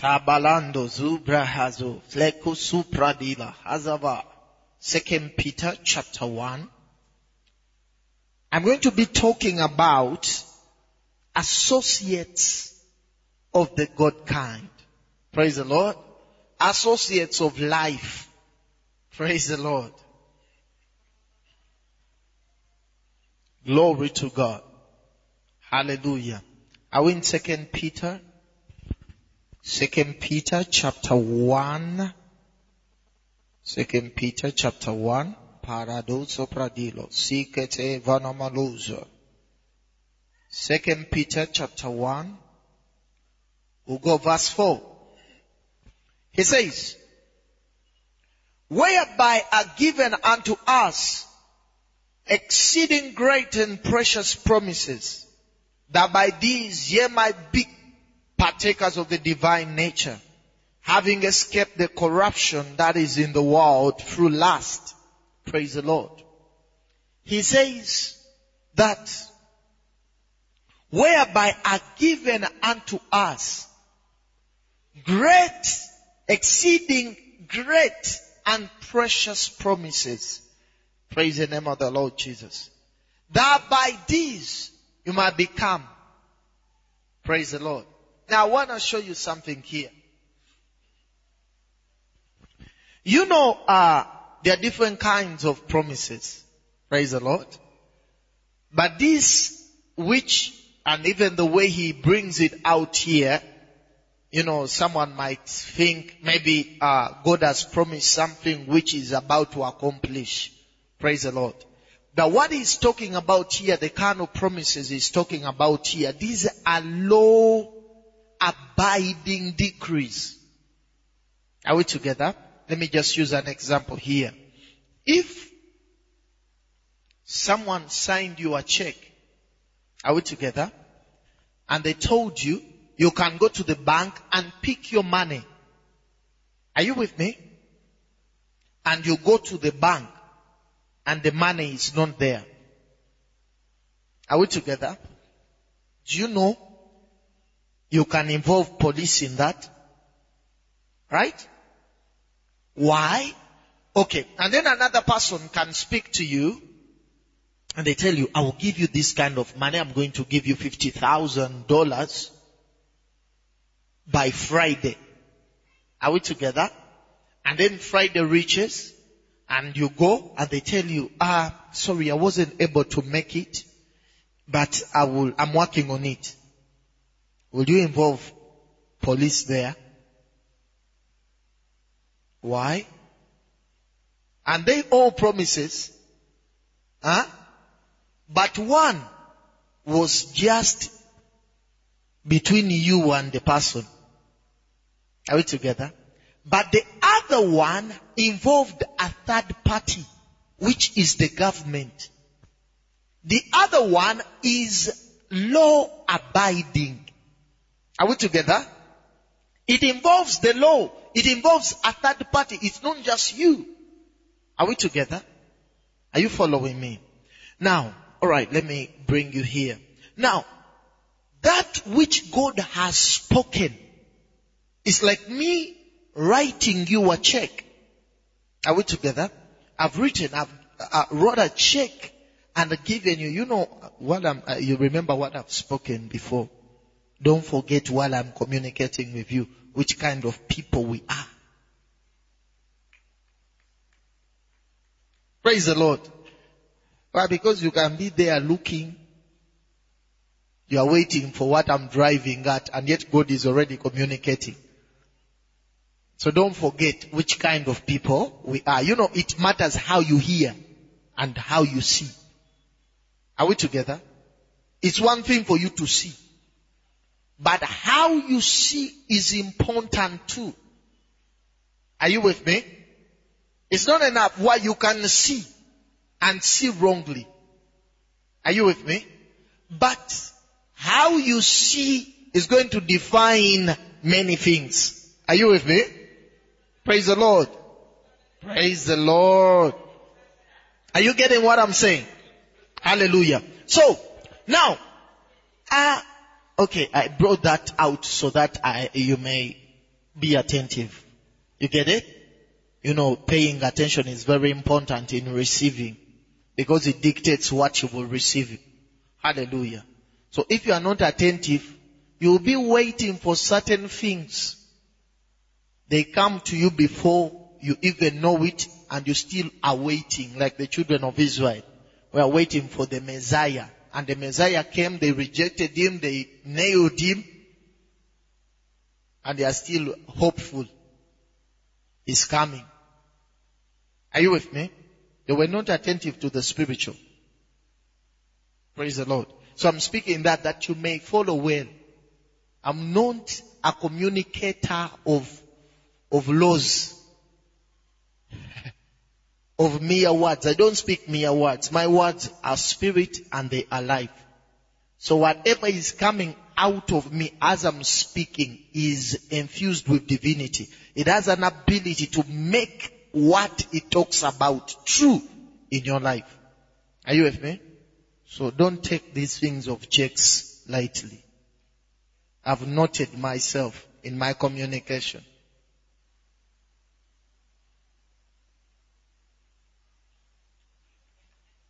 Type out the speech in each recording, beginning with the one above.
Tabalando zubra hazo fleku supradila hazava. Second Peter chapter one. I'm going to be talking about associates of the God kind. Praise the Lord. Associates of life. Praise the Lord. Glory to God. Hallelujah. Are we in second Peter? Second Peter chapter one. Second Peter chapter one. Paradoso pradilo. Sikete vanamaluzo. Second Peter chapter one. We'll go verse four. He says, whereby are given unto us exceeding great and precious promises, that by these ye might be partakers of the divine nature, having escaped the corruption that is in the world through lust. Praise the Lord. He says that whereby are given unto us great, exceeding great and precious promises. Praise the name of the Lord Jesus. That by these you might become. Praise the Lord. Now I want to show you something here. You know, uh, there are different kinds of promises. Praise the Lord. But this, which, and even the way he brings it out here, you know, someone might think maybe uh, God has promised something which is about to accomplish. Praise the Lord. But what he's talking about here, the kind of promises he's talking about here, these are low abiding decrees. Are we together? Let me just use an example here. If someone signed you a check, are we together? And they told you you can go to the bank and pick your money. Are you with me? And you go to the bank and the money is not there. Are we together? Do you know you can involve police in that? Right? Why? Okay. And then another person can speak to you and they tell you, I will give you this kind of money. I'm going to give you $50,000 by Friday. Are we together? And then Friday reaches and you go and they tell you, ah, sorry, I wasn't able to make it, but I will, I'm working on it. Will you involve police there? Why? And they all promises, huh? But one was just between you and the person. Are we together? But the other one involved a third party, which is the government. The other one is law abiding. Are we together? It involves the law. It involves a third party. It's not just you. Are we together? Are you following me? Now, alright, let me bring you here. Now, that which God has spoken is like me writing you a check. Are we together? I've written, I've uh, wrote a check and given you. You know what I'm, uh, you remember what I've spoken before. Don't forget while I'm communicating with you which kind of people we are. Praise the Lord. Why? Because you can be there looking. You are waiting for what I'm driving at and yet God is already communicating. So don't forget which kind of people we are. You know, it matters how you hear and how you see. Are we together? It's one thing for you to see. But how you see is important too. Are you with me? It's not enough what you can see and see wrongly. Are you with me? But how you see is going to define many things. Are you with me? Praise the Lord. Praise the Lord. Are you getting what I'm saying? Hallelujah. So, now, uh, okay, I brought that out so that I, you may be attentive. You get it? You know, paying attention is very important in receiving because it dictates what you will receive. Hallelujah. So if you are not attentive, you will be waiting for certain things. They come to you before you even know it and you still are waiting like the children of Israel. We are waiting for the Messiah. And the Messiah came, they rejected him, they nailed him, and they are still hopeful. He's coming. Are you with me? They were not attentive to the spiritual. Praise the Lord. So I'm speaking that, that you may follow well. I'm not a communicator of, of laws. Of mere words. I don't speak mere words. My words are spirit and they are life. So whatever is coming out of me as I'm speaking is infused with divinity. It has an ability to make what it talks about true in your life. Are you with me? So don't take these things of checks lightly. I've noted myself in my communication.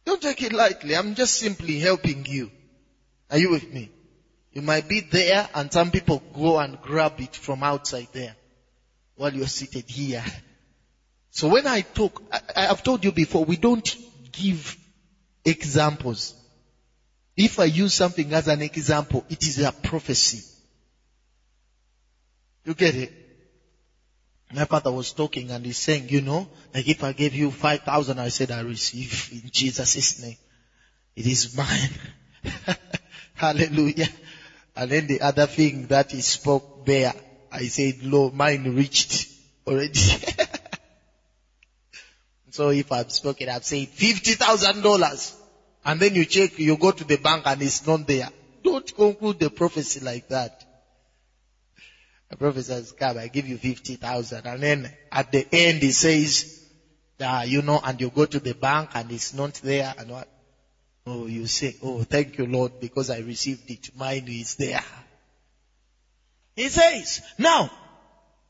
Don't take it lightly. I'm just simply helping you. Are you with me? You might be there and some people go and grab it from outside there while you're seated here. So when I talk, I, have told you before, we don't give examples. If I use something as an example, it is a prophecy. You get it? My father was talking and he's saying, you know, like if I gave you 5,000, I said I receive in Jesus' name. It is mine. Hallelujah. And then the other thing that he spoke there, I said, Lord, mine reached already. so if I've spoken, I've said $50,000. And then you check, you go to the bank and it's not there. Don't conclude the prophecy like that. The prophet says, come, I give you 50,000. And then at the end he says, uh, you know, and you go to the bank and it's not there and what? Oh, you say, oh, thank you Lord because I received it. Mine is there. He says, now,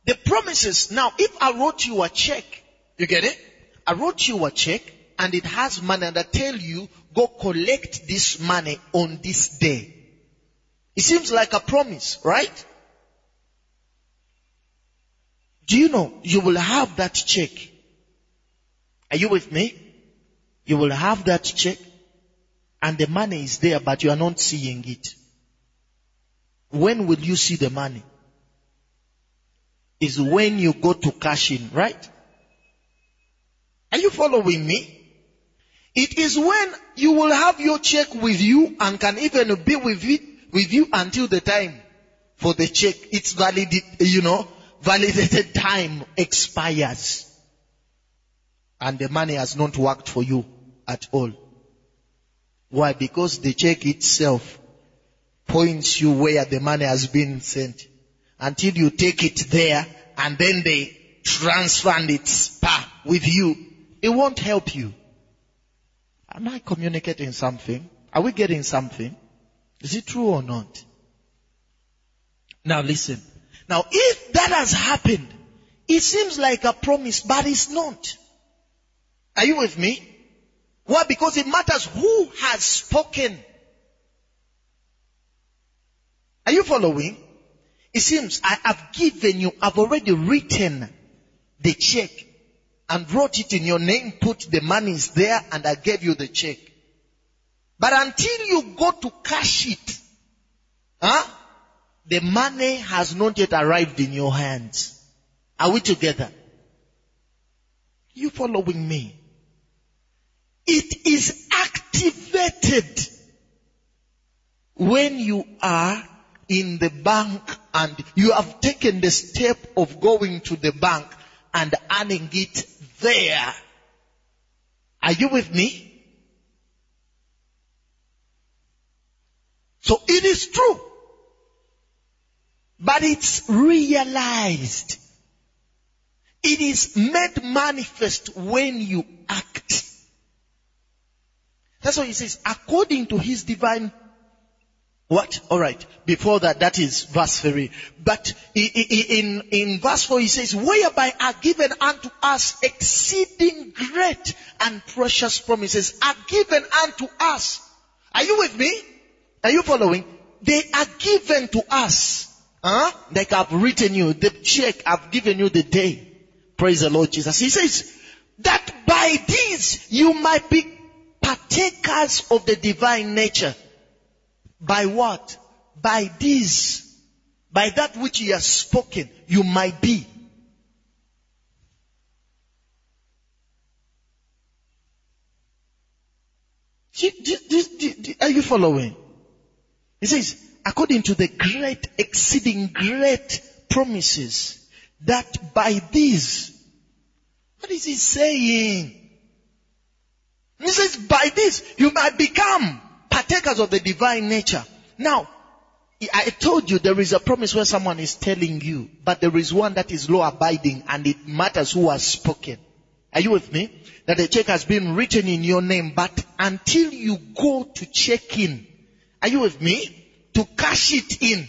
the promises, now if I wrote you a check, you get it? I wrote you a check and it has money and I tell you, go collect this money on this day. It seems like a promise, right? Do you know you will have that check? Are you with me? You will have that check and the money is there but you are not seeing it. When will you see the money? Is when you go to cash in, right? Are you following me? It is when you will have your check with you and can even be with it, with you until the time for the check, it's valid, you know, validated time expires and the money has not worked for you at all. Why? Because the check itself points you where the money has been sent until you take it there and then they transfer it's with you. It won't help you. Am I communicating something? Are we getting something? Is it true or not? Now listen. Now, if that has happened, it seems like a promise, but it's not. Are you with me? Why? Because it matters who has spoken. Are you following? It seems I have given you, I've already written the check and wrote it in your name, put the monies there, and I gave you the check. But until you go to cash it, huh? The money has not yet arrived in your hands. Are we together? You following me? It is activated when you are in the bank and you have taken the step of going to the bank and earning it there. Are you with me? So it is true. But it's realized. It is made manifest when you act. That's why he says, according to his divine What? Alright. Before that, that is verse 3. But in, in verse 4 he says, whereby are given unto us exceeding great and precious promises are given unto us. Are you with me? Are you following? They are given to us. Huh? Like I've written you the check, I've given you the day. Praise the Lord Jesus. He says that by these you might be partakers of the divine nature. By what? By this. By that which he has spoken, you might be. Are you following? He says, according to the great, exceeding great promises, that by these, what is he saying? He says, by this, you might become partakers of the divine nature. Now, I told you there is a promise where someone is telling you, but there is one that is law abiding and it matters who has spoken. Are you with me? That the check has been written in your name, but until you go to check in, are you with me? To cash it in,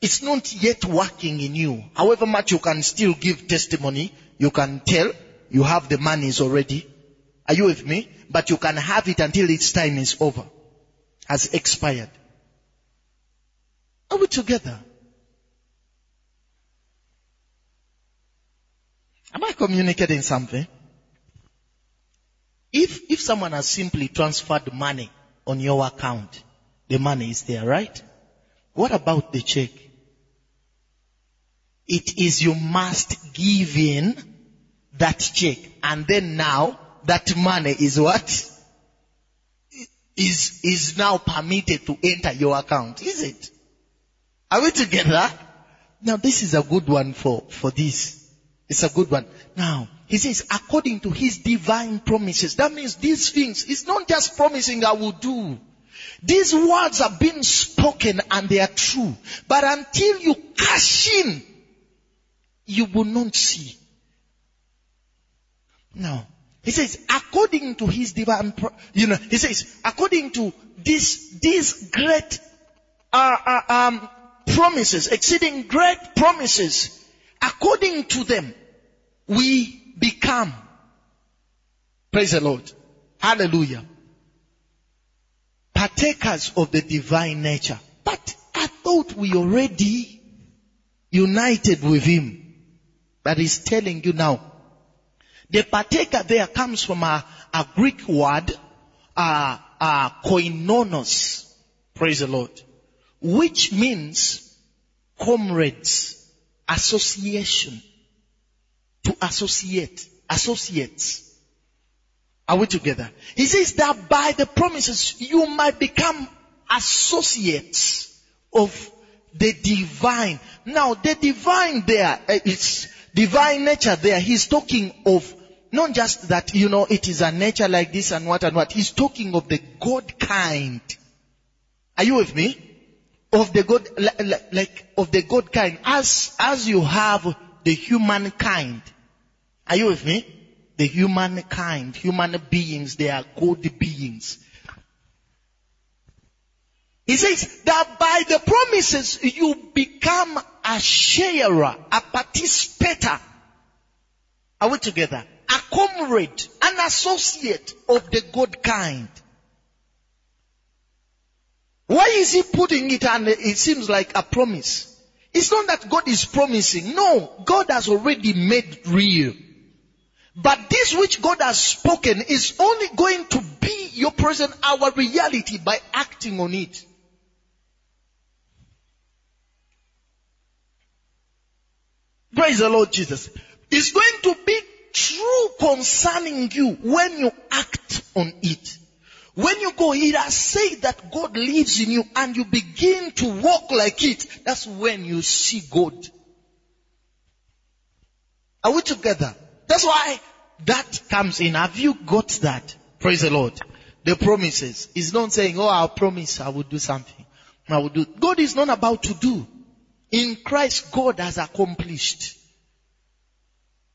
it's not yet working in you. However much you can still give testimony, you can tell you have the monies already. Are you with me? But you can have it until its time is over. Has expired. Are we together? Am I communicating something? If, if someone has simply transferred money on your account, the money is there, right? What about the check? It is you must give in that check and then now that money is what? Is, is now permitted to enter your account, is it? Are we together? Now this is a good one for, for this. It's a good one. Now, he says, according to his divine promises. That means these things, it's not just promising I will do. These words are being spoken and they are true. But until you cash in, you will not see. Now, he says, according to his divine, you know, he says, according to this, these great, uh, uh, um, promises, exceeding great promises, according to them, we become. Praise the Lord. Hallelujah. Partakers of the divine nature. But I thought we already united with him. But he's telling you now, the partaker there comes from a, a Greek word, uh, uh, koinonos. Praise the Lord. Which means comrades, association, to associate, associates. Are we together? He says that by the promises you might become associates of the divine. Now the divine there, uh, it's divine nature there. He's talking of not just that, you know, it is a nature like this and what and what. He's talking of the God kind. Are you with me? Of the God, like, of the God kind. As, as you have the human kind. Are you with me? The human kind, human beings, they are God beings. He says that by the promises you become a sharer, a participator. Are we together? a comrade, an associate of the good kind. Why is he putting it and it seems like a promise? It's not that God is promising. No, God has already made real. But this which God has spoken is only going to be your present, our reality by acting on it. Praise the Lord Jesus. It's going to be true concerning you when you act on it. When you go, it has said that God lives in you and you begin to walk like it. That's when you see God. Are we together? That's why that comes in. Have you got that? Praise the Lord. The promises. He's not saying, oh, I'll promise I will do something. I will do. God is not about to do. In Christ, God has accomplished.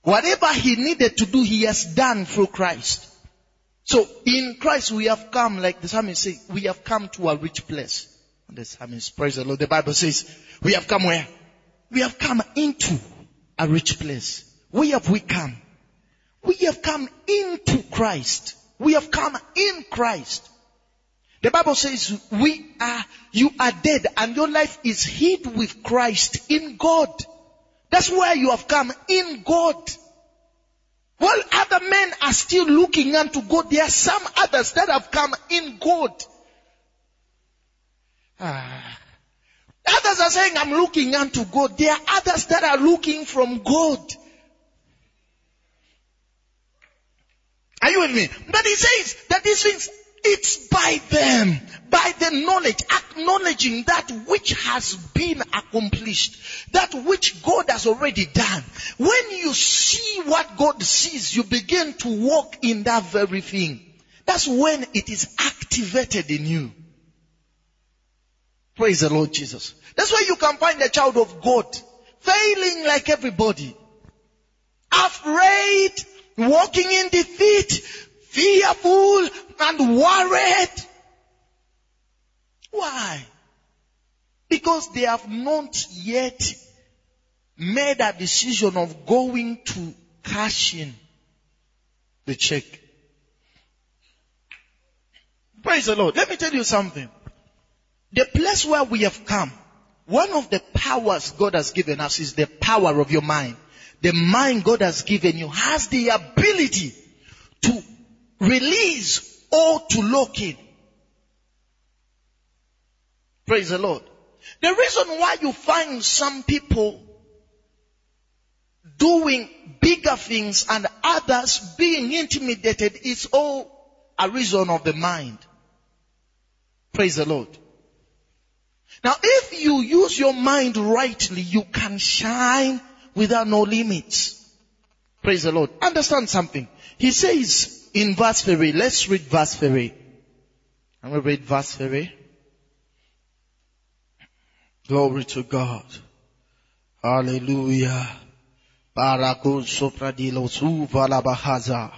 Whatever he needed to do, he has done through Christ. So in Christ we have come, like the psalmist says, we have come to a rich place. The psalmist, praise the Lord. The Bible says, we have come where? We have come into a rich place. Where have we come? We have come into Christ. We have come in Christ. The Bible says we are, you are dead and your life is hid with Christ in God. That's where you have come in God. While other men are still looking unto God, there are some others that have come in God. Ah. Others are saying, I'm looking unto God. There are others that are looking from God. Are you with me? But he says that these things, it's by them, by the knowledge, acknowledging that which has been accomplished, that which God has already done. When you see what God sees, you begin to walk in that very thing. That's when it is activated in you. Praise the Lord Jesus. That's why you can find a child of God failing like everybody. Afraid, walking in defeat, fearful and worried. Why? Because they have not yet made a decision of going to cash in the check. Praise the Lord. Let me tell you something. The place where we have come, one of the powers God has given us is the power of your mind. The mind God has given you has the ability to release or to lock in. Praise the Lord. The reason why you find some people doing bigger things and others being intimidated is all a reason of the mind. Praise the Lord. Now if you use your mind rightly, you can shine without no limits. Praise the Lord. Understand something. He says in verse 3, let's read verse 3. I'm going to read verse 3. Glory to God. Hallelujah. Sopradilo su valabahaza.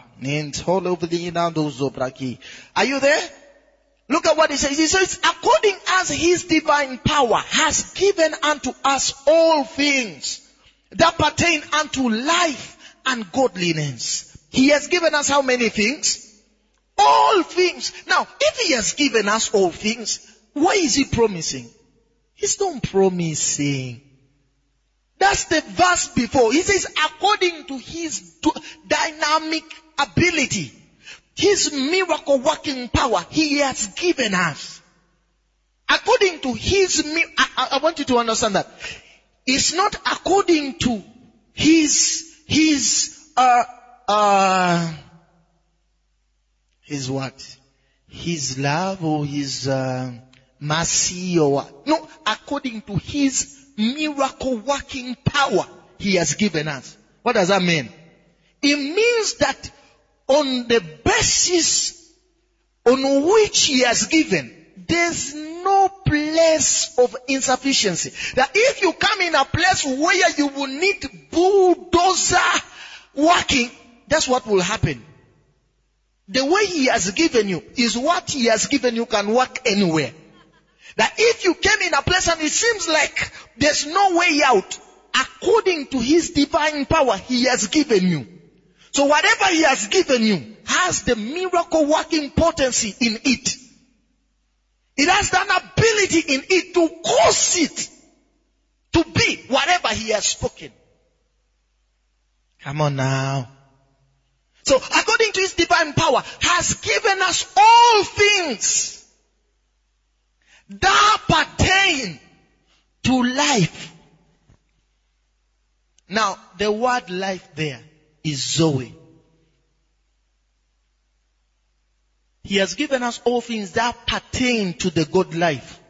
Are you there? Look at what he says. He says, according as his divine power has given unto us all things that pertain unto life and godliness. He has given us how many things? All things. Now, if he has given us all things, why is he promising? He's not promising. That's the verse before. He says, according to his dynamic ability, his miracle working power, he has given us. According to his, I, I want you to understand that. It's not according to his, his, uh, uh, his what? His love or his, uh, mercy or what? No, according to his miracle working power he has given us. What does that mean? It means that on the basis on which he has given, there's no place of insufficiency. That if you come in a place where you will need bulldozer working, that's what will happen. The way he has given you is what he has given you can work anywhere. That if you came in a place and it seems like there's no way out, according to his divine power, he has given you. So whatever he has given you has the miracle working potency in it. It has an ability in it to cause it to be whatever he has spoken. Come on now. So according to his divine power has given us all things that pertain to life. Now the word life there is Zoe. He has given us all things that pertain to the good life.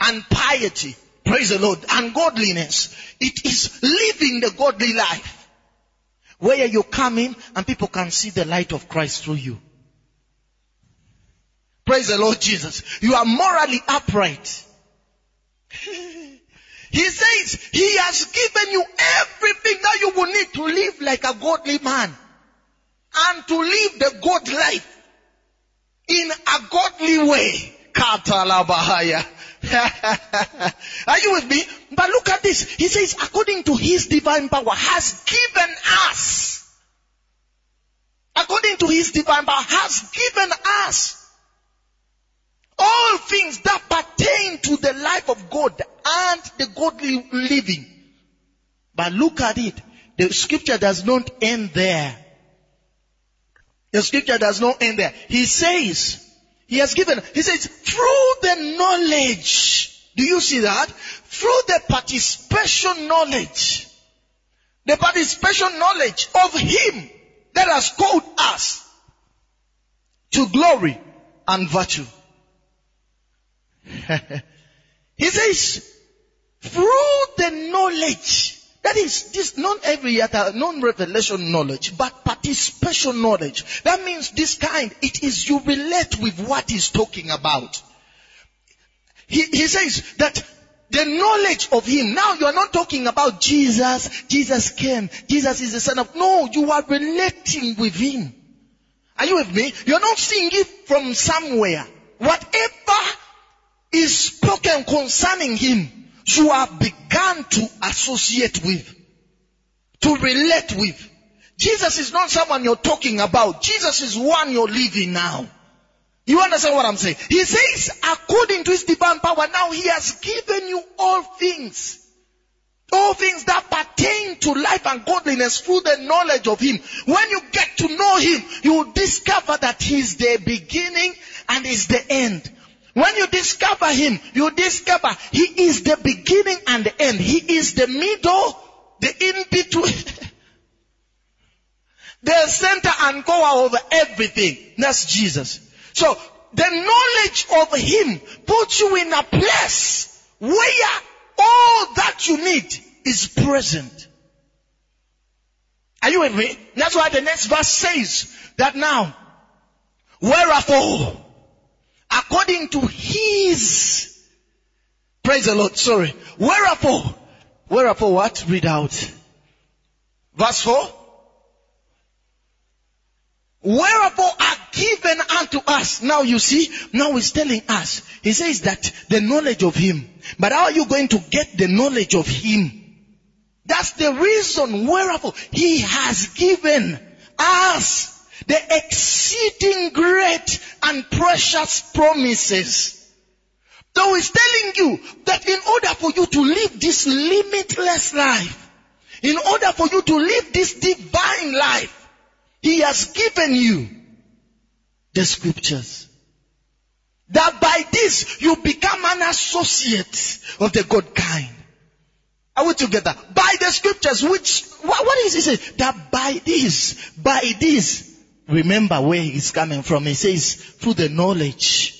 And piety. Praise the Lord. And godliness. It is living the godly life. Where you come in and people can see the light of Christ through you. Praise the Lord Jesus. You are morally upright. He says he has given you everything that you will need to live like a godly man. And to live the God life in a godly way. Katalabahaya. Are you with me? But look at this. He says, according to his divine power, has given us. According to his divine power, has given us all things that pertain to the life of God and the godly living. But look at it. The scripture does not end there. The scripture does not end there. He says, he has given, he says, through the knowledge, do you see that? Through the participation knowledge, the participation knowledge of Him that has called us to glory and virtue. he says, through the knowledge that is this non every other non revelation knowledge, but participation knowledge. That means this kind, it is you relate with what he's talking about. He, he says that the knowledge of him. Now you are not talking about Jesus. Jesus came. Jesus is the son of, no, you are relating with him. Are you with me? You're not seeing it from somewhere. Whatever is spoken concerning him, you have begun to associate with, to relate with. Jesus is not someone you're talking about. Jesus is one you're living now. You understand what I'm saying? He says, according to his divine power, now he has given you all things. All things that pertain to life and godliness through the knowledge of him. When you get to know him, you will discover that he's the beginning and is the end. When you discover Him, you discover He is the beginning and the end. He is the middle, the in-between, the center and core of everything. That's Jesus. So, the knowledge of Him puts you in a place where all that you need is present. Are you with me? That's why the next verse says that now, wherefore, according to his praise the Lord, sorry. Wherefore, wherefore what? Read out. Verse 4. Wherefore are given unto us. Now you see, now he's telling us. He says that the knowledge of him. But how are you going to get the knowledge of him? That's the reason wherefore he has given us the exceeding great and precious promises. So he's telling you that in order for you to live this limitless life, in order for you to live this divine life, he has given you the scriptures. That by this you become an associate of the God kind. Are we together? By the scriptures, which, what, what is he saying? That by this, by this, remember where he's coming from. He says, through the knowledge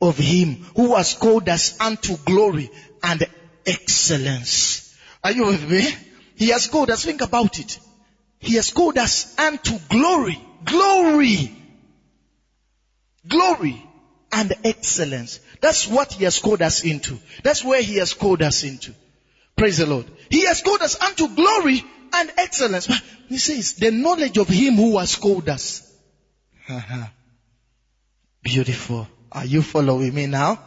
of him who has called us unto glory and excellence. Are you with me? He has called us, think about it. He has called us unto glory, glory, glory and excellence. That's what he has called us into. That's where he has called us into. Praise the Lord. He has called us unto glory and excellence. He says, the knowledge of him who has called us. Uh-huh. Beautiful. Are you following me now?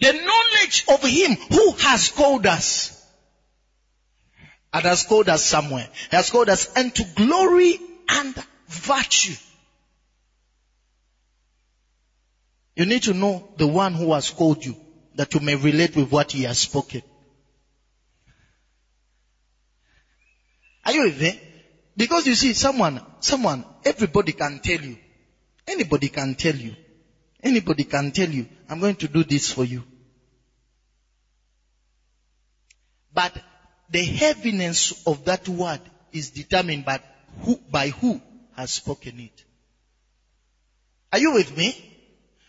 The knowledge of him who has called us. And has called us somewhere. He has called us unto glory and virtue. You need to know the one who has called you that you may relate with what he has spoken. Are you with me? Because you see, someone, someone, everybody can tell you. Anybody can tell you. Anybody can tell you, I'm going to do this for you. But the heaviness of that word is determined by who, by who has spoken it. Are you with me?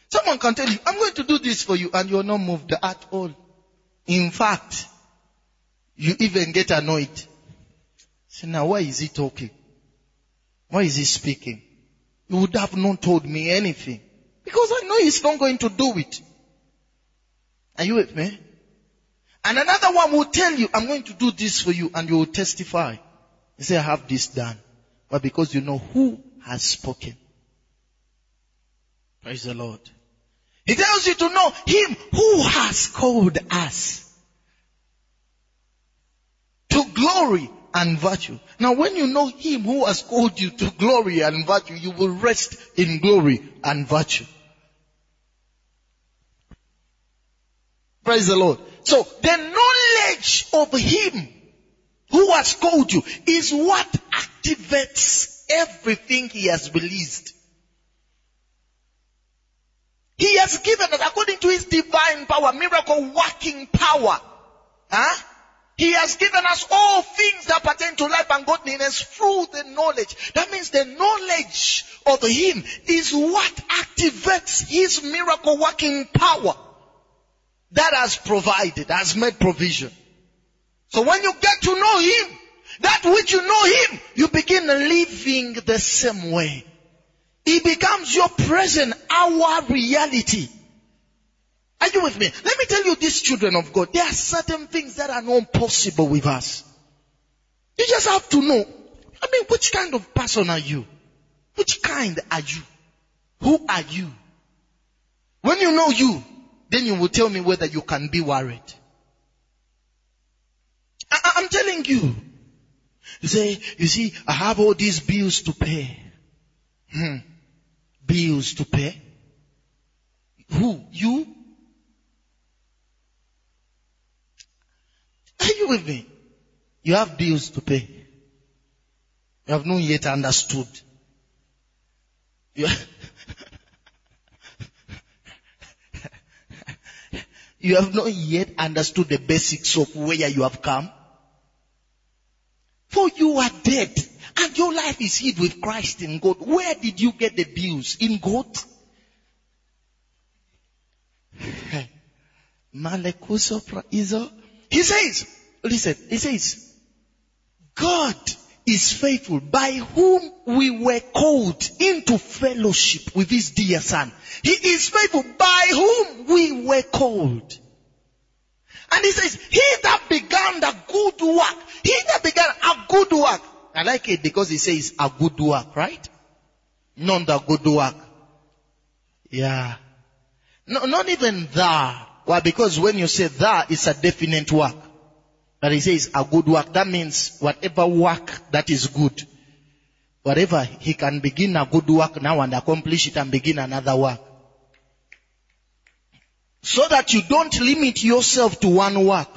Someone can tell you, I'm going to do this for you and you're not moved at all. In fact, you even get annoyed. Say, now why is he talking? Why is he speaking? You would have not told me anything. Because I know he's not going to do it. Are you with me? And another one will tell you, I'm going to do this for you and you will testify. You say, I have this done. But Because you know who has spoken. Praise the Lord. He tells you to know Him who has called us to glory and virtue. Now when you know Him who has called you to glory and virtue, you will rest in glory and virtue. Praise the Lord. So the knowledge of Him who has called you is what activates everything He has released. He has given us according to His divine power, miracle working power. Huh? He has given us all things that pertain to life and godliness through the knowledge. That means the knowledge of Him is what activates His miracle working power that has provided, has made provision. So when you get to know Him, that which you know Him, you begin living the same way. He becomes your present, our reality. Are you with me? Let me tell you these children of God, there are certain things that are not possible with us. You just have to know. I mean, which kind of person are you? Which kind are you? Who are you? When you know you, then you will tell me whether you can be worried. I, am telling you. You say, you see, I have all these bills to pay. Hmm. Bills to pay? Who? You? Are you with me? You have bills to pay. You have not yet understood. You, you have not yet understood the basics of where you have come. For you are dead and your life is hid with Christ in God. Where did you get the bills? In God? Malekuso Iso. He says, listen, he says, God is faithful by whom we were called into fellowship with his dear son. He is faithful by whom we were called. And he says, he that began the good work, he that began a good work. I like it because he says a good work, right? Not the good work. Yeah. No, not even that. Why? Because when you say that, it's a definite work. But he says a good work. That means whatever work that is good. Whatever he can begin a good work now and accomplish it and begin another work. So that you don't limit yourself to one work.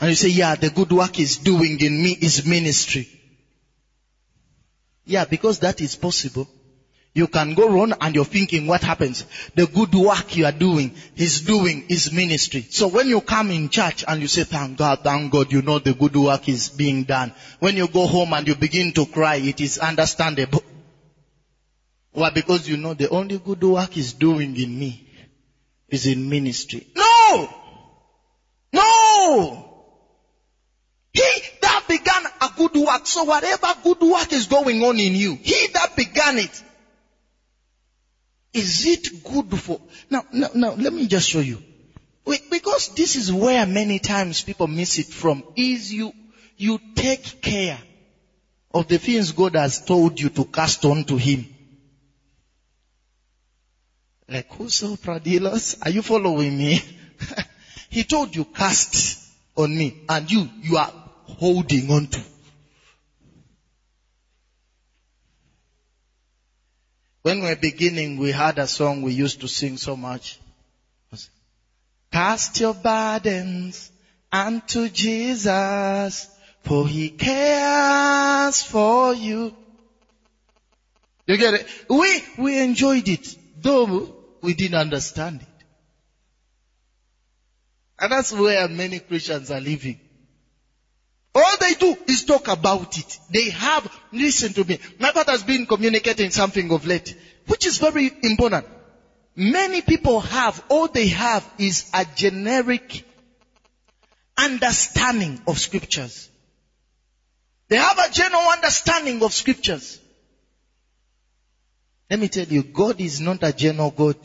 And you say, yeah, the good work is doing in me is ministry. Yeah, because that is possible. You can go on and you're thinking what happens. The good work you are doing, He's doing is ministry. So when you come in church and you say, thank God, thank God, you know the good work is being done. When you go home and you begin to cry, it is understandable. Why? Because you know the only good work is doing in me is in ministry. No! No! He that began a good work, so whatever good work is going on in you, he that began it, is it good for, now, now, now, let me just show you. Because this is where many times people miss it from, is you, you take care of the things God has told you to cast on to Him. Like whoso pradilos? Are you following me? he told you cast on me and you, you are holding on to. When we were beginning, we had a song we used to sing so much. Cast your burdens unto Jesus, for he cares for you. You get it? We, we enjoyed it, though we didn't understand it. And that's where many Christians are living. All they do is talk about it. They have, listen to me. My father has been communicating something of late, which is very important. Many people have, all they have is a generic understanding of scriptures. They have a general understanding of scriptures. Let me tell you, God is not a general God.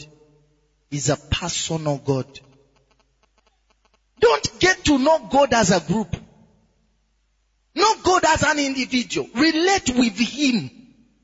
He's a personal God. Don't get to know God as a group. Not God as an individual. Relate with Him.